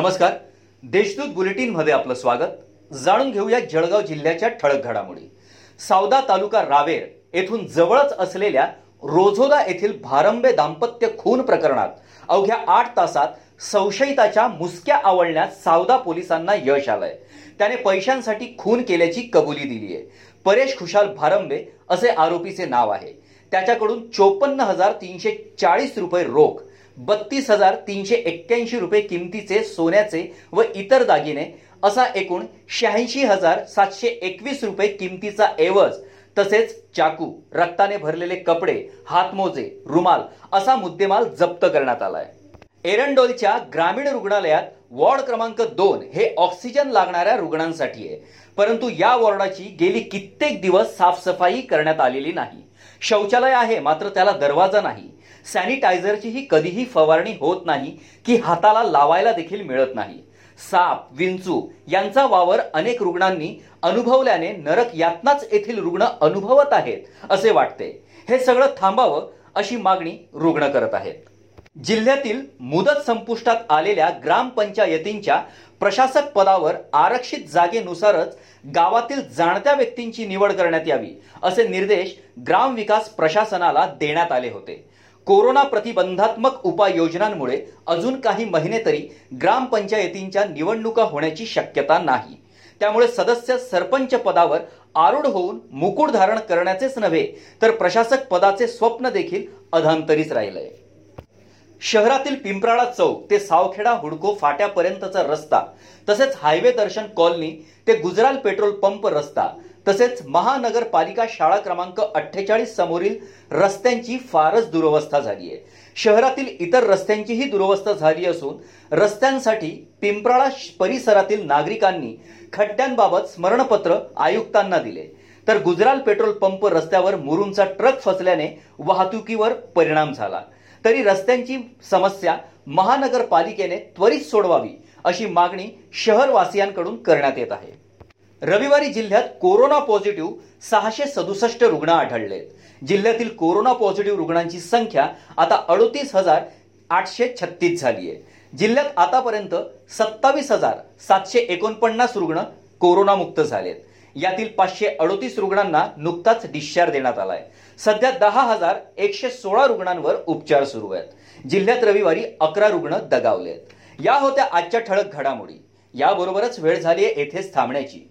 नमस्कार. देशदूत बुलेटिनमध्ये आपलं स्वागत. जाणून घेऊया जळगाव जिल्ह्याच्या ठळक घडामोडी. सावदा तालुका रावेर येथून जवळच असलेल्या रोझोदा येथील भारंबे दाम्पत्य खून प्रकरणात अवघ्या आठ तासात संशयिताच्या मुसक्या आवळण्यात सावदा पोलिसांना यश आलंय. त्याने पैशांसाठी खून केल्याची कबुली दिली आहे परेश खुशाल भारंबे असे आरोपीचे नाव आहे. त्याच्याकडून चोपन्न हजार तीनशे चाळीस रुपये रोख बत्तीस हजार तीनशे एक्क्याऐंशी रुपये किमतीचे सोन्याचे व इतर दागिने असा एकूण शहाऐंशी हजार सातशे एकवीस रुपये किमतीचा एवज तसेच चाकू रक्ताने भरलेले कपडे हातमोजे रुमाल असा मुद्देमाल जप्त करण्यात आलाय. एरंडोलच्या ग्रामीण रुग्णालयात वॉर्ड क्रमांक दोन हे ऑक्सिजन लागणाऱ्या रुग्णांसाठी आहे. परंतु या वॉर्डाची गेली कित्येक दिवस साफसफाई करण्यात आलेली नाही. शौचालय आहे मात्र त्याला दरवाजा नाही. सॅनिटायझरचीही कधीही फवारणी होत नाही की हाताला लावायला देखील मिळत नाही. साप विंचू यांचा वावर अनेक रुग्णांनी अनुभवल्याने नरक यातनाच येथील रुग्ण अनुभवत आहेत असे वाटते. हे सगळं थांबावं अशी मागणी रुग्ण करत आहेत. जिल्ह्यातील मुदत संपुष्टात आलेल्या ग्रामपंचायतींच्या प्रशासक पदावर आरक्षित जागेनुसारच गावातील जाणत्या व्यक्तींची निवड करण्यात यावी असे निर्देश ग्रामविकास प्रशासनाला देण्यात आले होते. कोरोना प्रतिबंधात्मक उपाययोजनांमुळे अजून काही महिने तरी ग्रामपंचायतींच्या निवडणुका होण्याची शक्यता नाही. त्यामुळे सदस्य सरपंच पदावर आरूढ होऊन मुकुट धारण करण्याचेच नव्हे तर प्रशासक पदाचे स्वप्न देखील अधांतरीच राहिलंय शहरातील पिंपराळा चौक ते सावखेडा हुडको फाट्यापर्यंतचा रस्ता तसेच हायवे दर्शन कॉलनी ते गुजराल पेट्रोल पंप रस्ता तसेच महानगरपालिका शाळा क्रमांक अठ्ठेचाळीस समोरील रस्त्यांची फारच दुरवस्था झाली आहे. शहरातील इतर रस्त्यांचीही दुरवस्था झाली असून रस्त्यांसाठी पिंपराळा परिसरातील नागरिकांनी खड्ड्यांबाबत स्मरणपत्र आयुक्तांना दिले. तर गुजराल पेट्रोल पंप रस्त्यावर मुरुमचा ट्रक फसल्याने वाहतुकीवर परिणाम झाला. तरी रस्त्यांची समस्या महानगरपालिकेने त्वरित सोडवावी अशी मागणी शहरवासियांकडून करण्यात येत आहे. रविवारी जिल्ह्यात कोरोना पॉझिटिव्ह सहाशे सदुसष्ट रुग्ण आढळले. जिल्ह्यातील कोरोना पॉझिटिव्ह रुग्णांची संख्या आता अडोतीस हजार आठशे छत्तीस झाली आहे. जिल्ह्यात आतापर्यंत सत्तावीस हजार सातशे एकोणपन्नास रुग्ण कोरोनामुक्त झालेत. यातील पाचशे अडोतीस रुग्णांना नुकताच डिस्चार्ज देण्यात आलाय. सध्या दहा हजार एकशे सोळा रुग्णांवर उपचार सुरू आहेत. जिल्ह्यात रविवारी अकरा रुग्ण दगावलेत. या होत्या आजच्या ठळक घडामोडी. याबरोबरच वेळ झाली आहे येथेच थांबण्याची.